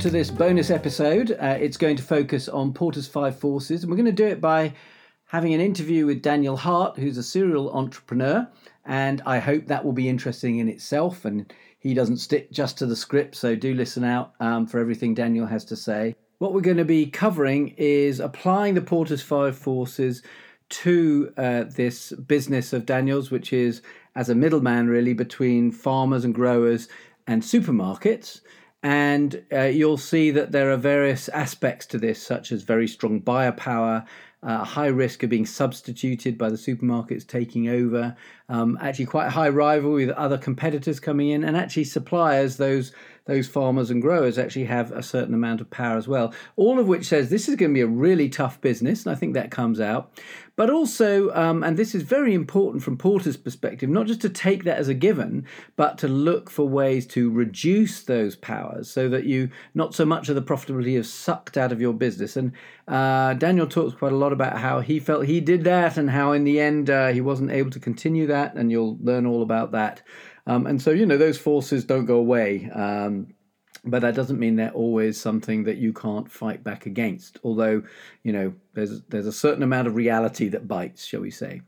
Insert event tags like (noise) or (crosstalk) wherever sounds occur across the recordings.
to this bonus episode. Uh, it's going to focus on Porter's Five Forces, and we're going to do it by having an interview with Daniel Hart, who's a serial entrepreneur. And I hope that will be interesting in itself. And he doesn't stick just to the script, so do listen out um, for everything Daniel has to say. What we're going to be covering is applying the Porter's Five Forces to uh, this business of Daniel's, which is as a middleman really between farmers and growers and supermarkets. And uh, you'll see that there are various aspects to this, such as very strong buyer power, uh, high risk of being substituted by the supermarkets taking over, um, actually quite high rival with other competitors coming in, and actually suppliers, those those farmers and growers actually have a certain amount of power as well. All of which says this is going to be a really tough business, and I think that comes out. But also, um, and this is very important from Porter's perspective, not just to take that as a given, but to look for ways to reduce those powers so that you not so much of the profitability is sucked out of your business. And uh, Daniel talks quite a lot about how he felt he did that and how in the end uh, he wasn't able to continue that, and you'll learn all about that. Um, and so, you know, those forces don't go away. Um, but that doesn't mean they're always something that you can't fight back against. Although, you know, there's there's a certain amount of reality that bites, shall we say?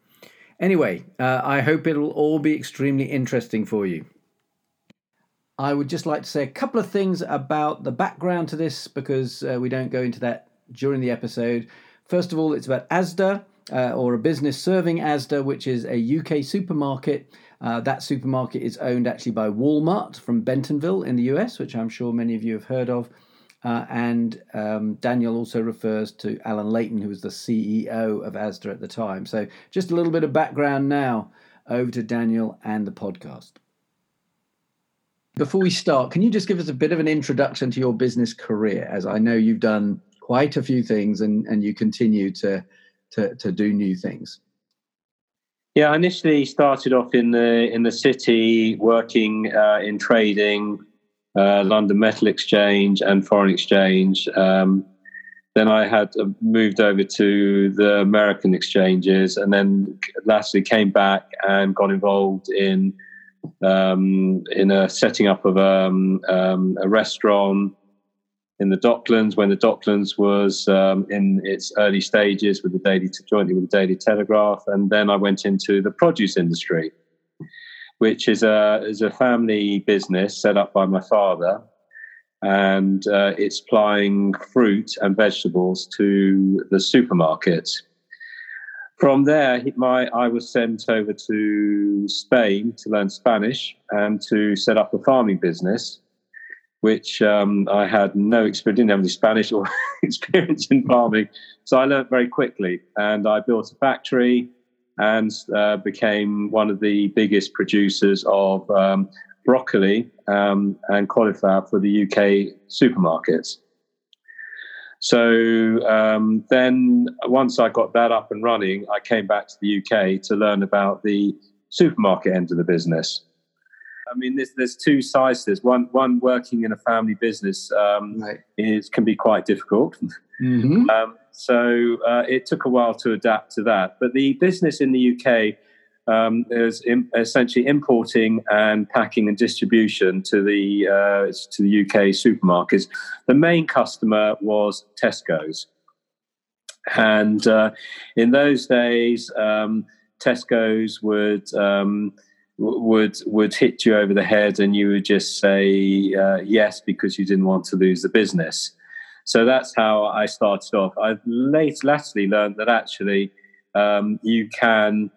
Anyway, uh, I hope it'll all be extremely interesting for you. I would just like to say a couple of things about the background to this because uh, we don't go into that during the episode. First of all, it's about ASDA uh, or a business serving ASDA, which is a UK supermarket uh, that supermarket is owned actually by Walmart from Bentonville in the US, which I'm sure many of you have heard of. Uh, and um, Daniel also refers to Allan Leighton, who was the CEO of ASDA at the time. So, just a little bit of background now over to Daniel and the podcast. Before we start, can you just give us a bit of an introduction to your business career? As I know you've done quite a few things and, and you continue to, to, to do new things. Yeah, I initially started off in the in the city, working uh, in trading, uh, London Metal Exchange and foreign exchange. Um, then I had uh, moved over to the American exchanges, and then lastly came back and got involved in um, in a setting up of um, um a restaurant in the Docklands when the Docklands was um, in its early stages with the Daily jointly with the Daily Telegraph, and then I went into the produce industry, which is a is a family business set up by my father, and uh, it's supplying fruit and vegetables to the supermarkets. From there, my I was sent over to Spain to learn Spanish and to set up a farming business which um, I had no experience, didn't have any Spanish or (laughs) experience in farming. So I learned very quickly and I built a factory and uh, became one of the biggest producers of um, broccoli um, and cauliflower for the UK supermarkets. So um, then, once I got that up and running, I came back to the UK to learn about the supermarket end of the business. I mean, there's there's two sides to this. One one working in a family business um, right. is can be quite difficult. Mm-hmm. Um, so uh, it took a while to adapt to that. But the business in the UK um, is in, essentially importing and packing and distribution to the uh, to the UK supermarkets. The main customer was Tesco's, and uh, in those days, um, Tesco's would um, would would hit you over the head and you would just say uh, yes because you didn't want to lose the business. So that's how i started off. I've late latterly learned that actually um, you can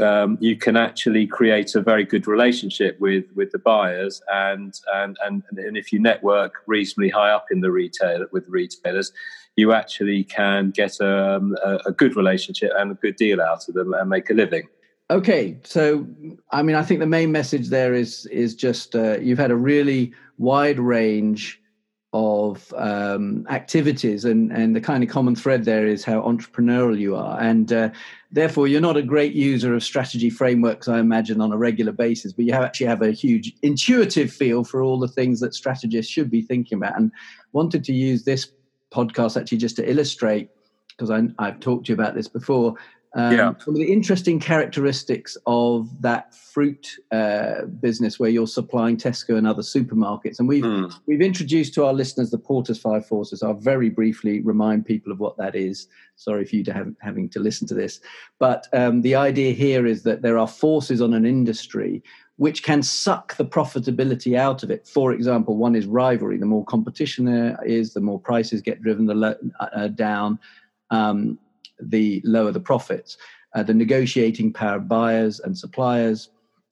um, you can actually create a very good relationship with with the buyers and and and, and if you network reasonably high up in the retail with retailers you actually can get um, a, a good relationship and a good deal out of them and make a living Okay, so I mean, I think the main message there is is just uh, you've had a really wide range of um, activities, and and the kind of common thread there is how entrepreneurial you are, and uh, therefore you're not a great user of strategy frameworks, I imagine, on a regular basis, but you have actually have a huge intuitive feel for all the things that strategists should be thinking about, and wanted to use this podcast actually just to illustrate because I've talked to you about this before Um, yeah. Some of the interesting characteristics of that fruit uh, business where you're supplying Tesco and other supermarkets, and we've mm. we've introduced to our listeners the Porter's Five Forces. I'll very briefly remind people of what that is. Sorry for you to have having to listen to this, but um, the idea here is that there are forces on an industry which can suck the profitability out of it. For example, one is rivalry. The more competition there is, the more prices get driven the lo- uh, down. Um, the lower the profits. Uh, the negotiating power of buyers and suppliers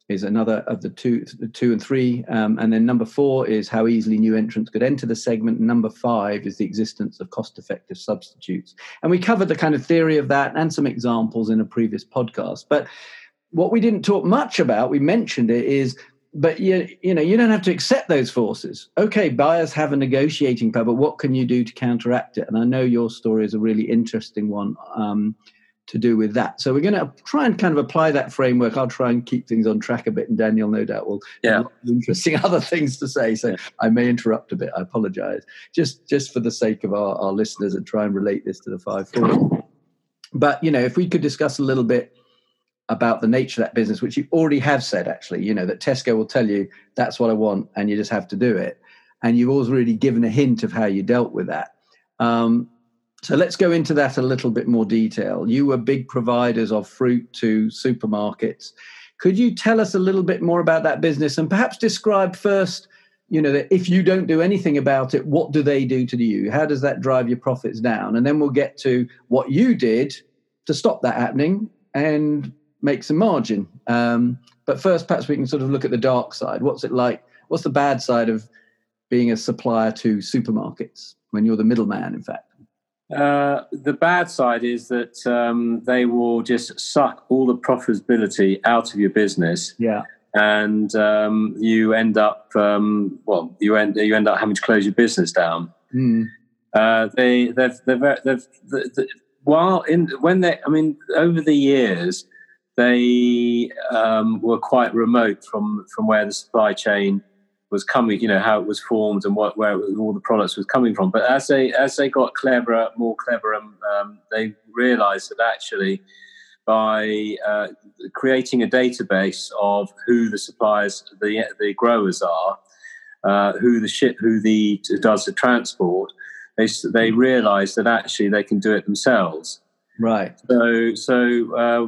is another of the two, two and three. Um, and then number four is how easily new entrants could enter the segment. Number five is the existence of cost effective substitutes. And we covered the kind of theory of that and some examples in a previous podcast. But what we didn't talk much about, we mentioned it, is but you, you know you don't have to accept those forces. Okay buyers have a negotiating power but what can you do to counteract it? And i know your story is a really interesting one um, to do with that. So we're going to try and kind of apply that framework. I'll try and keep things on track a bit and daniel no doubt will yeah. interesting (laughs) other things to say. So i may interrupt a bit. I apologize. Just just for the sake of our, our listeners and try and relate this to the five four but you know if we could discuss a little bit about the nature of that business, which you already have said, actually, you know, that Tesco will tell you that's what I want and you just have to do it. And you've already given a hint of how you dealt with that. Um, so let's go into that a little bit more detail. You were big providers of fruit to supermarkets. Could you tell us a little bit more about that business and perhaps describe first, you know, that if you don't do anything about it, what do they do to you? How does that drive your profits down? And then we'll get to what you did to stop that happening and make some margin. Um, but first, perhaps we can sort of look at the dark side. What's it like? What's the bad side of being a supplier to supermarkets when you're the middleman, in fact? Uh, the bad side is that um, they will just suck all the profitability out of your business. Yeah. And um, you end up, um, well, you end you end up having to close your business down. Mm. Uh, they, they've, they've, they've, they've, while in when they, I mean, over the years, they um, were quite remote from from where the supply chain was coming. You know how it was formed and what where all the products was coming from. But as they as they got cleverer, more clever, um, um, they realised that actually by uh, creating a database of who the suppliers, the the growers are, uh, who the ship, who the does the transport, they they realised that actually they can do it themselves. Right. So so uh,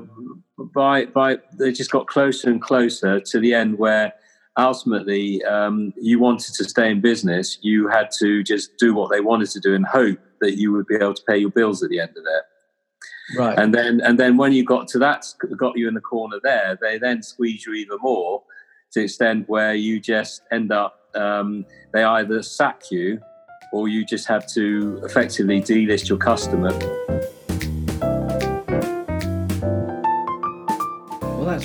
by by they just got closer and closer to the end where ultimately um, you wanted to stay in business, you had to just do what they wanted to do and hope that you would be able to pay your bills at the end of it. Right. And then and then when you got to that, got you in the corner there, they then squeeze you even more to the extent where you just end up um, they either sack you or you just have to effectively delist your customer.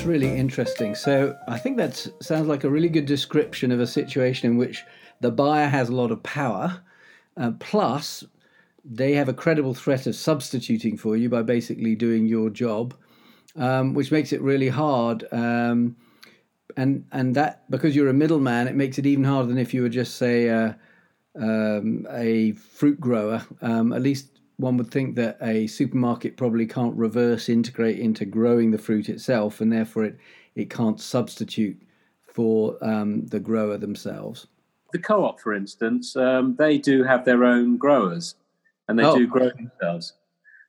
Really interesting. So I think that sounds like a really good description of a situation in which the buyer has a lot of power, uh, plus they have a credible threat of substituting for you by basically doing your job, um, which makes it really hard. Um, and and that because you're a middleman, it makes it even harder than if you were just say uh, um, a fruit grower. Um, at least one would think that a supermarket probably can't reverse integrate into growing the fruit itself, and therefore it, it can't substitute for um, the grower themselves. The co-op, for instance, um, they do have their own growers, and they oh. do grow themselves.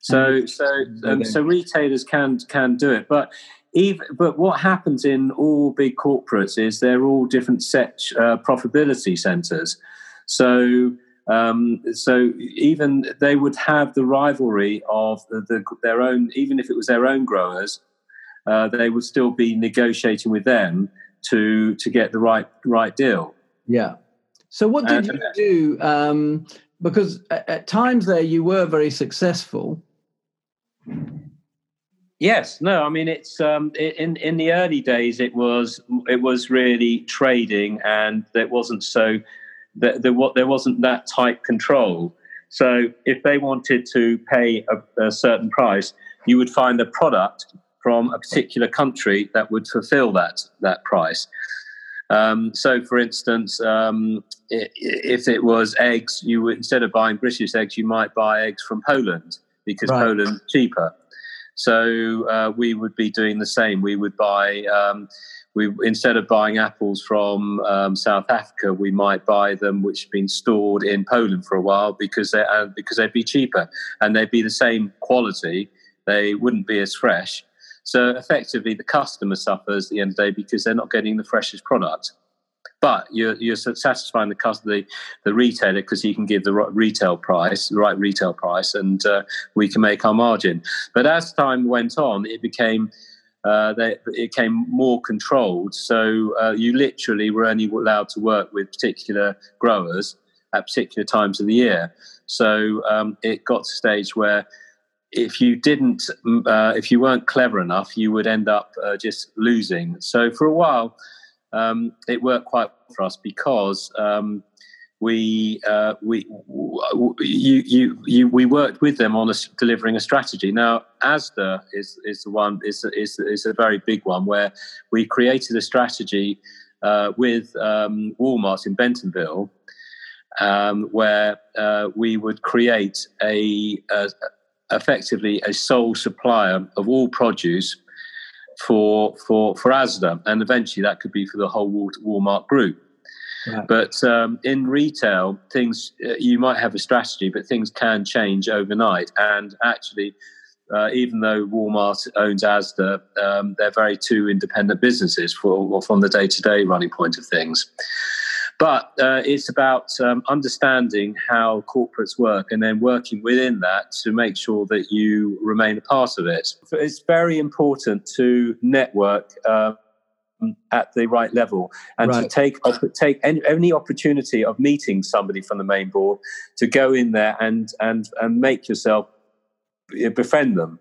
So, so, um, so retailers can can do it, but even but what happens in all big corporates is they're all different set uh, profitability centers. So um, so even they would have the rivalry of the, the, their own, even if it was their own growers, uh, they would still be negotiating with them to to get the right right deal. Yeah. So what did and, you do? Um, because at, at times there you were very successful. Yes, no, I mean it's um, in in the early days it was it was really trading and it wasn't so there, there, there wasn't that tight control. So if they wanted to pay a, a, certain price, you would find a product from a particular country that would fulfill that that price. Um, so, for instance, um, if it was eggs, you would instead of buying British eggs, you might buy eggs from Poland because right. Poland's cheaper. So uh, we would be doing the same. We would buy. Um, we instead of buying apples from um, South Africa, we might buy them which have been stored in Poland for a while because they uh, because they'd be cheaper and they'd be the same quality. They wouldn't be as fresh. So effectively, the customer suffers at the end of the day because they're not getting the freshest product. But you're, you're satisfying the customer, the, the retailer, because he can give the right retail price, the right retail price, and uh, we can make our margin. But as time went on, it became uh, they, it became more controlled. So uh, you literally were only allowed to work with particular growers at particular times of the year. So um, it got to a stage where if you didn't, uh, if you weren't clever enough, you would end up uh, just losing. So for a while, um, it worked quite well for us because um, we uh, we you, you you we worked with them on a, delivering a strategy. Now, ASDA is is the one is is is a very big one where we created a strategy uh, with um, Walmart in Bentonville, um, where uh, we would create a, a effectively a sole supplier of all produce for for for ASDA, and eventually that could be for the whole Walmart group. But um, in retail, things uh, you might have a strategy, but things can change overnight. And actually, uh, even though Walmart owns Asda, um, they're very two independent businesses for, from the day-to-day running point of things. But uh, it's about um, understanding how corporates work and then working within that to make sure that you remain a part of it. It's very important to network. Uh, at the right level. And right. to take take any, any, opportunity of meeting somebody from the main board to go in there and and and make yourself befriend them.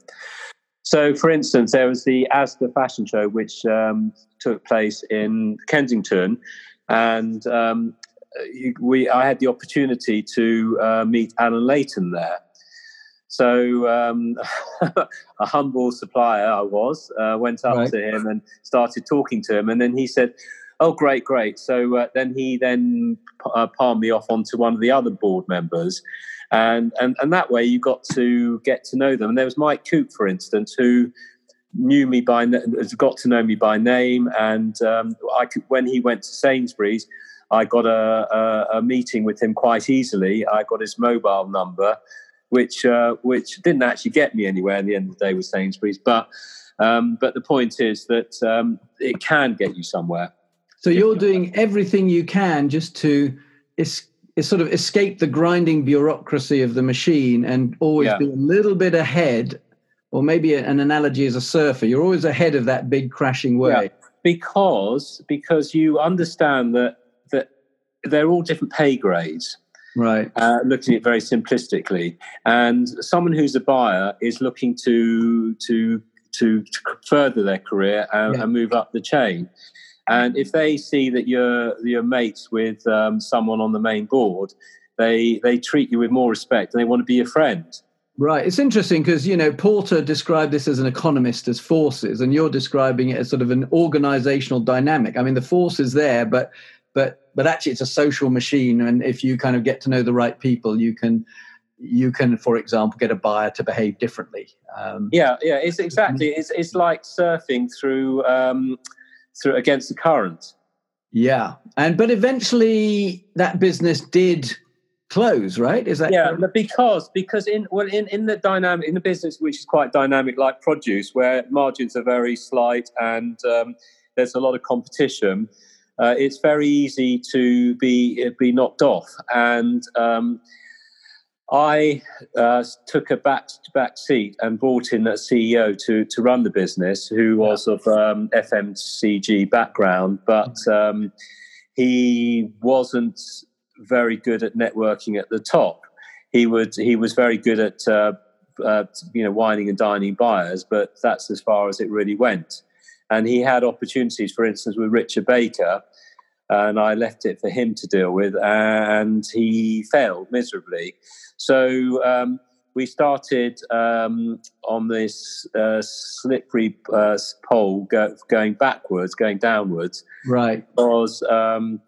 So for instance there was the asda fashion show which um, took place in kensington. And um, we i had the opportunity to uh, meet allan leighton there so um, (laughs) a humble supplier I was uh, went up right. to him and started talking to him, and then he said, "Oh, great, great." So uh, then he then uh, palmed me off onto one of the other board members, and and and that way you got to get to know them. And there was Mike Coupe, for instance, who knew me by has got to know me by name, and um, I could when he went to Sainsbury's. I got a, a, a meeting with him quite easily. I got his mobile number, which uh, which didn't actually get me anywhere in the end of the day with Sainsbury's. But um, but the point is that um, it can get you somewhere. So you're doing everything you can just to es- sort of escape the grinding bureaucracy of the machine and always yeah. be a little bit ahead. Or maybe an analogy as a surfer, you're always ahead of that big crashing wave. Yeah. Because because you understand that that they're all different pay grades right uh, looking at it very simplistically and someone who's a buyer is looking to to to, to further their career and, yeah. and, move up the chain and if they see that you're you're mates with um, someone on the main board they they treat you with more respect and they want to be your friend Right. It's interesting because, you know, Porter described this as an economist as forces, and you're describing it as sort of an organizational dynamic. I mean, the force is there, but but but actually it's a social machine. And if you kind of get to know the right people you can you can for example get a buyer to behave differently. Um, yeah yeah it's exactly it's, it's like surfing through um, through against the current. Yeah and but eventually that business did close right? Is that yeah correct? because because in well in, in the dynamic in the business which is quite dynamic like produce where margins are very slight and um, there's a lot of competition uh, it's very easy to be be knocked off. And um, I uh, took a back back seat and brought in a CEO to to run the business, who was of um, FMCG background, but um, he wasn't very good at networking at the top. He would he was very good at uh, uh, you know wining and dining buyers, but that's as far as it really went. And he had opportunities, for instance, with Richard Baker, and I left it for him to deal with, and he failed miserably. So um, we started um, on this uh, slippery uh, pole, go, going backwards, going downwards, right? Because um,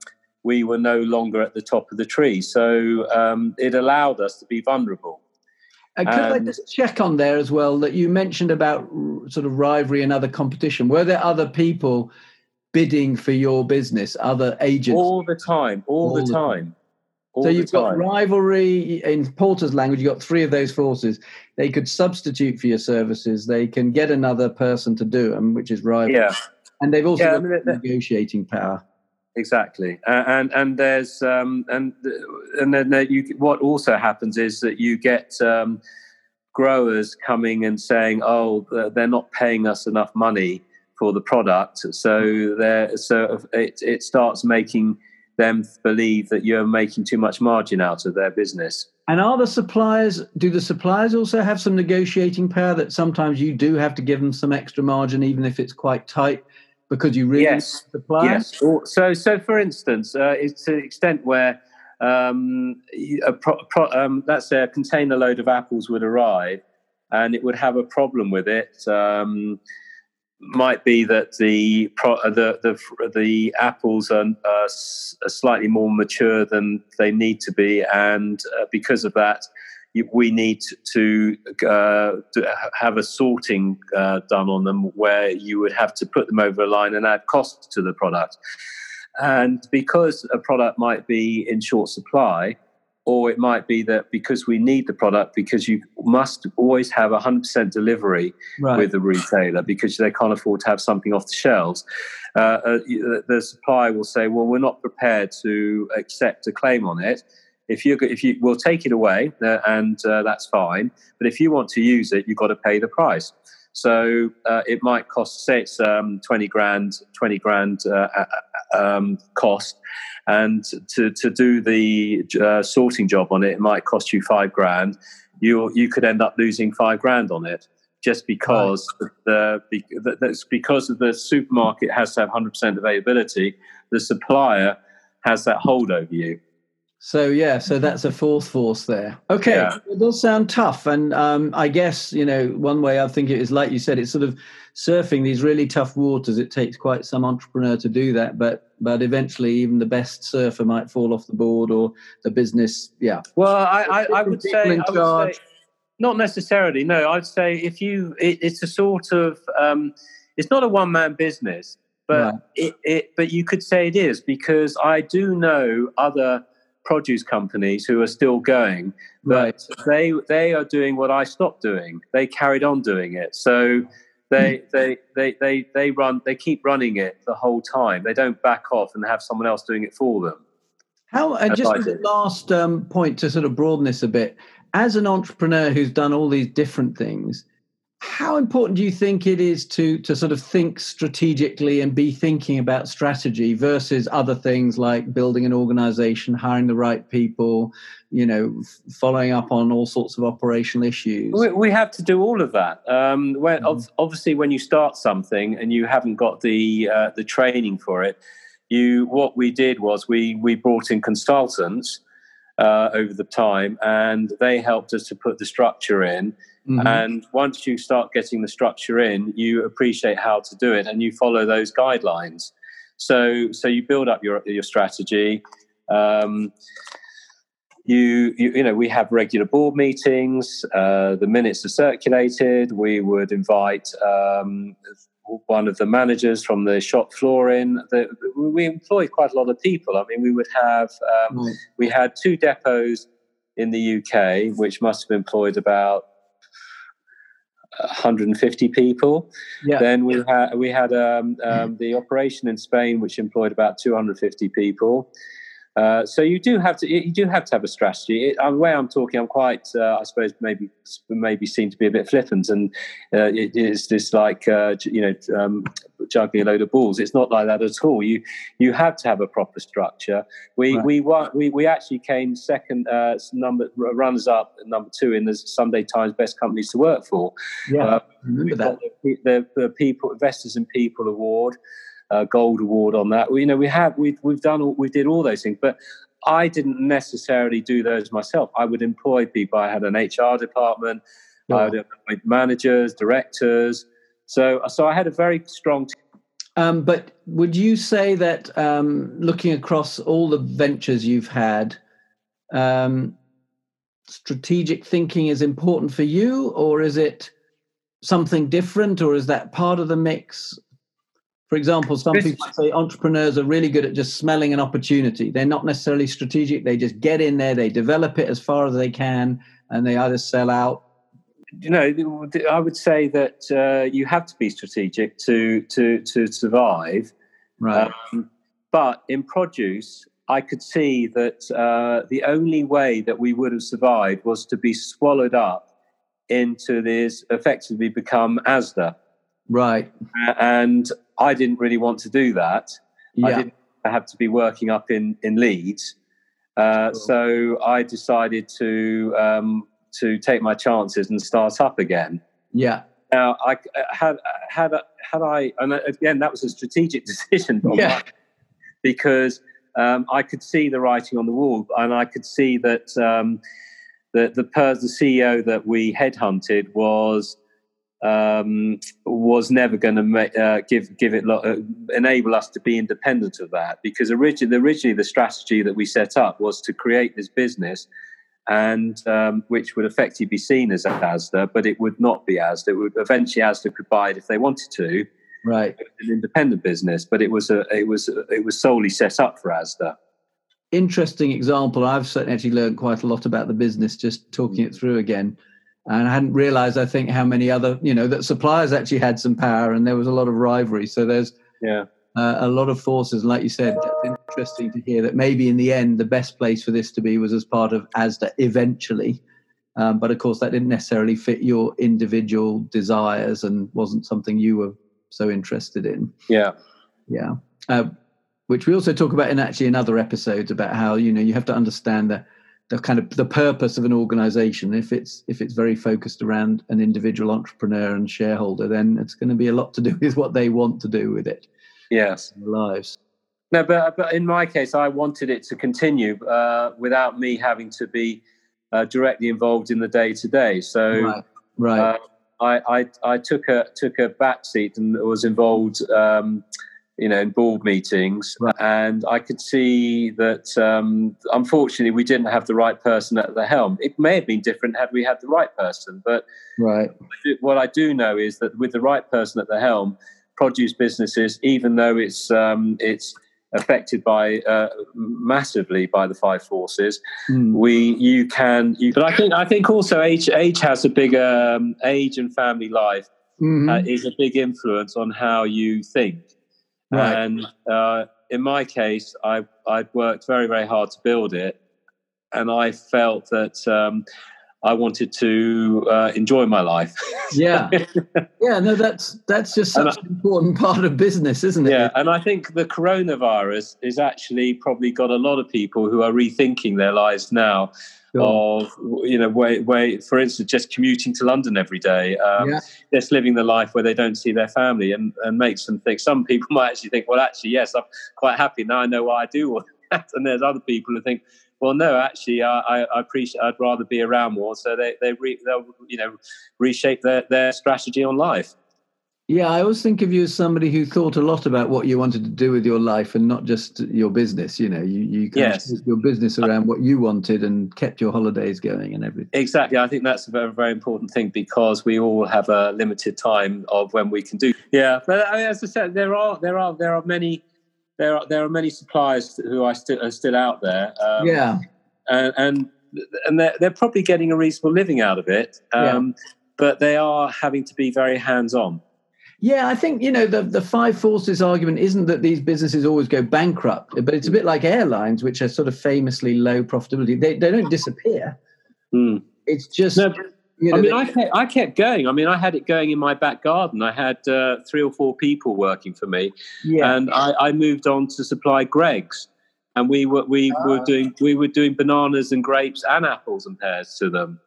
we were no longer at the top of the tree, so um, it allowed us to be vulnerable. Uh, could I just check on there as well that you mentioned about sort of rivalry and other competition? Were there other people bidding for your business, other agents? All the time, all, all the, the time. time. All so you've got rivalry in Porter's language. You've got three of those forces. They could substitute for your services. They can get another person to do them, which is rivalry. Yeah. And they've also yeah, got I mean, negotiating power. Exactly, uh, and and there's um, and and then you what also happens is that you get um, growers coming and saying, "Oh, they're not paying us enough money for the product," so there so it it starts making them believe that you're making too much margin out of their business. And are the suppliers, do the suppliers also have some negotiating power that sometimes you do have to give them some extra margin, even if it's quite tight, because you really yes. supply? Yes. So, so for instance, uh, it's to the extent where um, a pro, pro, um, let's say a container load of apples would arrive and it would have a problem with it. Um, might be that the uh, the the, the apples are, are, slightly more mature than they need to be, and uh, because of that, we need to, uh, to have a sorting uh, done on them, where you would have to put them over a line and add cost to the product. And because a product might be in short supply, or it might be that because we need the product because you must always have 100% delivery right. with the retailer because they can't afford to have something off the shelves uh, uh, the supplier will say well we're not prepared to accept a claim on it if you if you will take it away uh, and uh, that's fine but if you want to use it you've got to pay the price so uh, it might cost say it's um, 20 grand 20 grand uh, um, cost and to, to do the uh, sorting job on it, it might cost you five grand. You you could end up losing five grand on it just because right. the, that's because of the supermarket has to have 100% availability. The supplier has that hold over you. So yeah, so that's a fourth force there. Okay, yeah. it does sound tough, and um, I guess you know one way I think it is like you said, it's sort of surfing these really tough waters. It takes quite some entrepreneur to do that, but but eventually even the best surfer might fall off the board or the business. Yeah. Well, I I, I would say, I would say not necessarily. No, I'd say if you, it, it's a sort of, um, it's not a one man business, but right. it, it but you could say it is because I do know other produce companies who are still going, but right. they they are doing what I stopped doing. They carried on doing it. So they, hmm. they they they they run they keep running it the whole time. They don't back off and have someone else doing it for them. How and just the last um, point to sort of broaden this a bit, as an entrepreneur who's done all these different things, how important do you think it is to to sort of think strategically and be thinking about strategy versus other things like building an organization hiring the right people you know following up on all sorts of operational issues? We, we have to do all of that. Um, when, mm. obviously when you start something and you haven't got the uh, the training for it you what we did was we we brought in consultants uh, over the time and they helped us to put the structure in Mm-hmm. And once you start getting the structure in, you appreciate how to do it and you follow those guidelines. So, so you build up your your strategy. Um, you, you, you know, we have regular board meetings. Uh, the minutes are circulated. We would invite um, one of the managers from the shop floor in. The, we employ quite a lot of people. I mean, we would have um, right. we had two depots in the UK, which must have employed about 150 people. Yeah. Then we had we had um, um, the operation in Spain, which employed about 250 people. Uh, so you do have to you do have to have a strategy. It, uh, the way I'm talking, I'm quite, uh, I suppose, maybe maybe seem to be a bit flippant, and uh, it is just like uh, you know um, juggling a load of balls. It's not like that at all. You you have to have a proper structure. We right. we we we actually came second uh, number runners up number two in the Sunday Times Best Companies to Work For. Yeah, remember that. The, the, the People Investors and People Award uh, gold award on that. You know, we have we've we've done all, we did all those things, but I didn't necessarily do those myself. I would employ people. I had an HR department. Yeah. I had employed managers, directors. So so I had a very strong. Team. Um, but would you say that um, looking across all the ventures you've had, um, strategic thinking is important for you, or is it something different, or is that part of the mix? For example, some people say entrepreneurs are really good at just smelling an opportunity. They're not necessarily strategic. They just get in there, they develop it as far as they can, and they either sell out. You know, I would say that uh, you have to be strategic to to to survive. Right. Um, but in produce, I could see that uh, the only way that we would have survived was to be swallowed up into this, effectively become ASDA. Right. And I didn't really want to do that. Yeah. I didn't have to be working up in in Leeds, uh, cool. so I decided to um, to take my chances and start up again. Yeah. Now I had had had I and again that was a strategic (laughs) decision. yeah. because um, I could see the writing on the wall, and I could see that um, the the, per- the CEO that we headhunted was um, was never going to uh, give give it uh, enable us to be independent of that because originally originally the strategy that we set up was to create this business and um, which would effectively be seen as ASDA, but it would not be ASDA. It would eventually ASDA could buy it if they wanted to, right? An independent business, but it was a it was it was solely set up for ASDA. Interesting example. I've certainly actually learned quite a lot about the business just talking it through again and I hadn't realized I think how many other you know that suppliers actually had some power and there was a lot of rivalry. So there's yeah uh, a lot of forces, and like you said, it's interesting to hear that maybe in the end the best place for this to be was as part of ASDA eventually. Um, but of course, that didn't necessarily fit your individual desires and wasn't something you were so interested in. Yeah, yeah. Uh, which we also talk about in actually in other episodes about how you know you have to understand that the kind of the purpose of an organization. If it's if it's very focused around an individual entrepreneur and shareholder then it's going to be a lot to do (laughs) with what they want to do with it. Yes. Lives. No but but in my case i wanted it to continue uh, without me having to be uh, directly involved in the day to day so right, right. Uh, I, I i took a took a back seat and was involved um, you know, in board meetings, right. and I could see that um, unfortunately we didn't have the right person at the helm. It may have been different had we had the right person, but right. what I do know is that with the right person at the helm, produce businesses, even though it's um, it's affected by uh, massively by the five forces, mm. we you can. You, but I think I think also age age has a big um, age and family life mm-hmm. uh, is a big influence on how you think. Right. And uh, in my case, I I'd worked very very hard to build it, and I felt that um, I wanted to uh, enjoy my life. (laughs) yeah, yeah. No, that's that's just such I, an important part of business, isn't it? Yeah, and I think the coronavirus is actually probably got a lot of people who are rethinking their lives now of you know way, way for instance just commuting to london every day um, yeah. just living the life where they don't see their family and, and makes them think some people (laughs) might actually think well actually yes i'm quite happy now i know what i do (laughs) and there's other people who think well no actually i, I appreciate i'd rather be around more so they, they re, they'll you know reshape their, their strategy on life yeah, I always think of you as somebody who thought a lot about what you wanted to do with your life and not just your business. You know, you you yes. your business around what you wanted and kept your holidays going and everything. Exactly, I think that's a very very important thing because we all have a limited time of when we can do. Yeah, but as I said, there are there are there are many there are there are many suppliers who are still are still out there. Um, yeah, and and and they're they're probably getting a reasonable living out of it. Um, yeah. But they are having to be very hands on. Yeah, I think you know the the five forces argument isn't that these businesses always go bankrupt, but it's a bit like airlines, which are sort of famously low profitability. They they don't disappear. Mm. It's just. No, you know, I mean, they, I, kept, I kept going. I mean, I had it going in my back garden. I had uh, three or four people working for me, yeah. and I, I moved on to supply Greggs, and we were we ah. were doing we were doing bananas and grapes and apples and pears to them,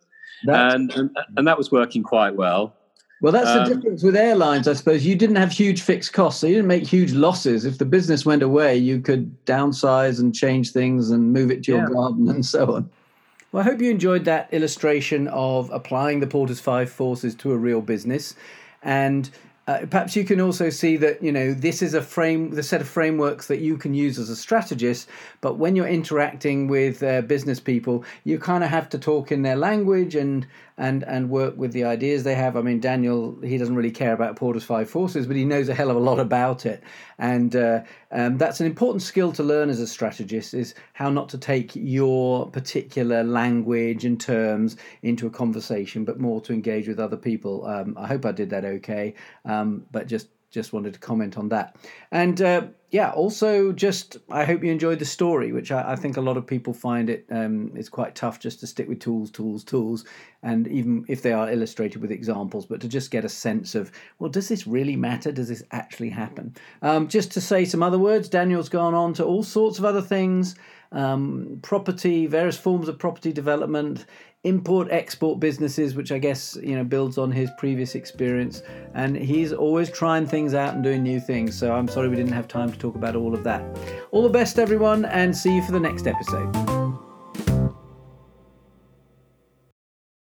and, and and that was working quite well. Well, that's um, the difference with airlines, I suppose. You didn't have huge fixed costs, so you didn't make huge losses. If the business went away, you could downsize and change things and move it to your yeah. garden and so on. Well, I hope you enjoyed that illustration of applying the Porter's Five Forces to a real business. And uh, perhaps you can also see that you know this is a frame, the set of frameworks that you can use as a strategist. But when you're interacting with uh, business people, you kind of have to talk in their language and and and work with the ideas they have. I mean, Daniel he doesn't really care about Porter's Five Forces, but he knows a hell of a lot about it, and uh, um, that's an important skill to learn as a strategist is how not to take your particular language and terms into a conversation, but more to engage with other people. Um, I hope I did that okay, um, but just just wanted to comment on that. And uh, yeah, also just I hope you enjoyed the story, which I, I think a lot of people find it um, it's quite tough just to stick with tools, tools, tools, and even if they are illustrated with examples, but to just get a sense of well, does this really matter? Does this actually happen? Um, just to say some other words, Daniel's gone on to all sorts of other things. Um, property, various forms of property development, import export businesses, which I guess you know builds on his previous experience. And he's always trying things out and doing new things. So I'm sorry we didn't have time to talk about all of that. All the best, everyone, and see you for the next episode.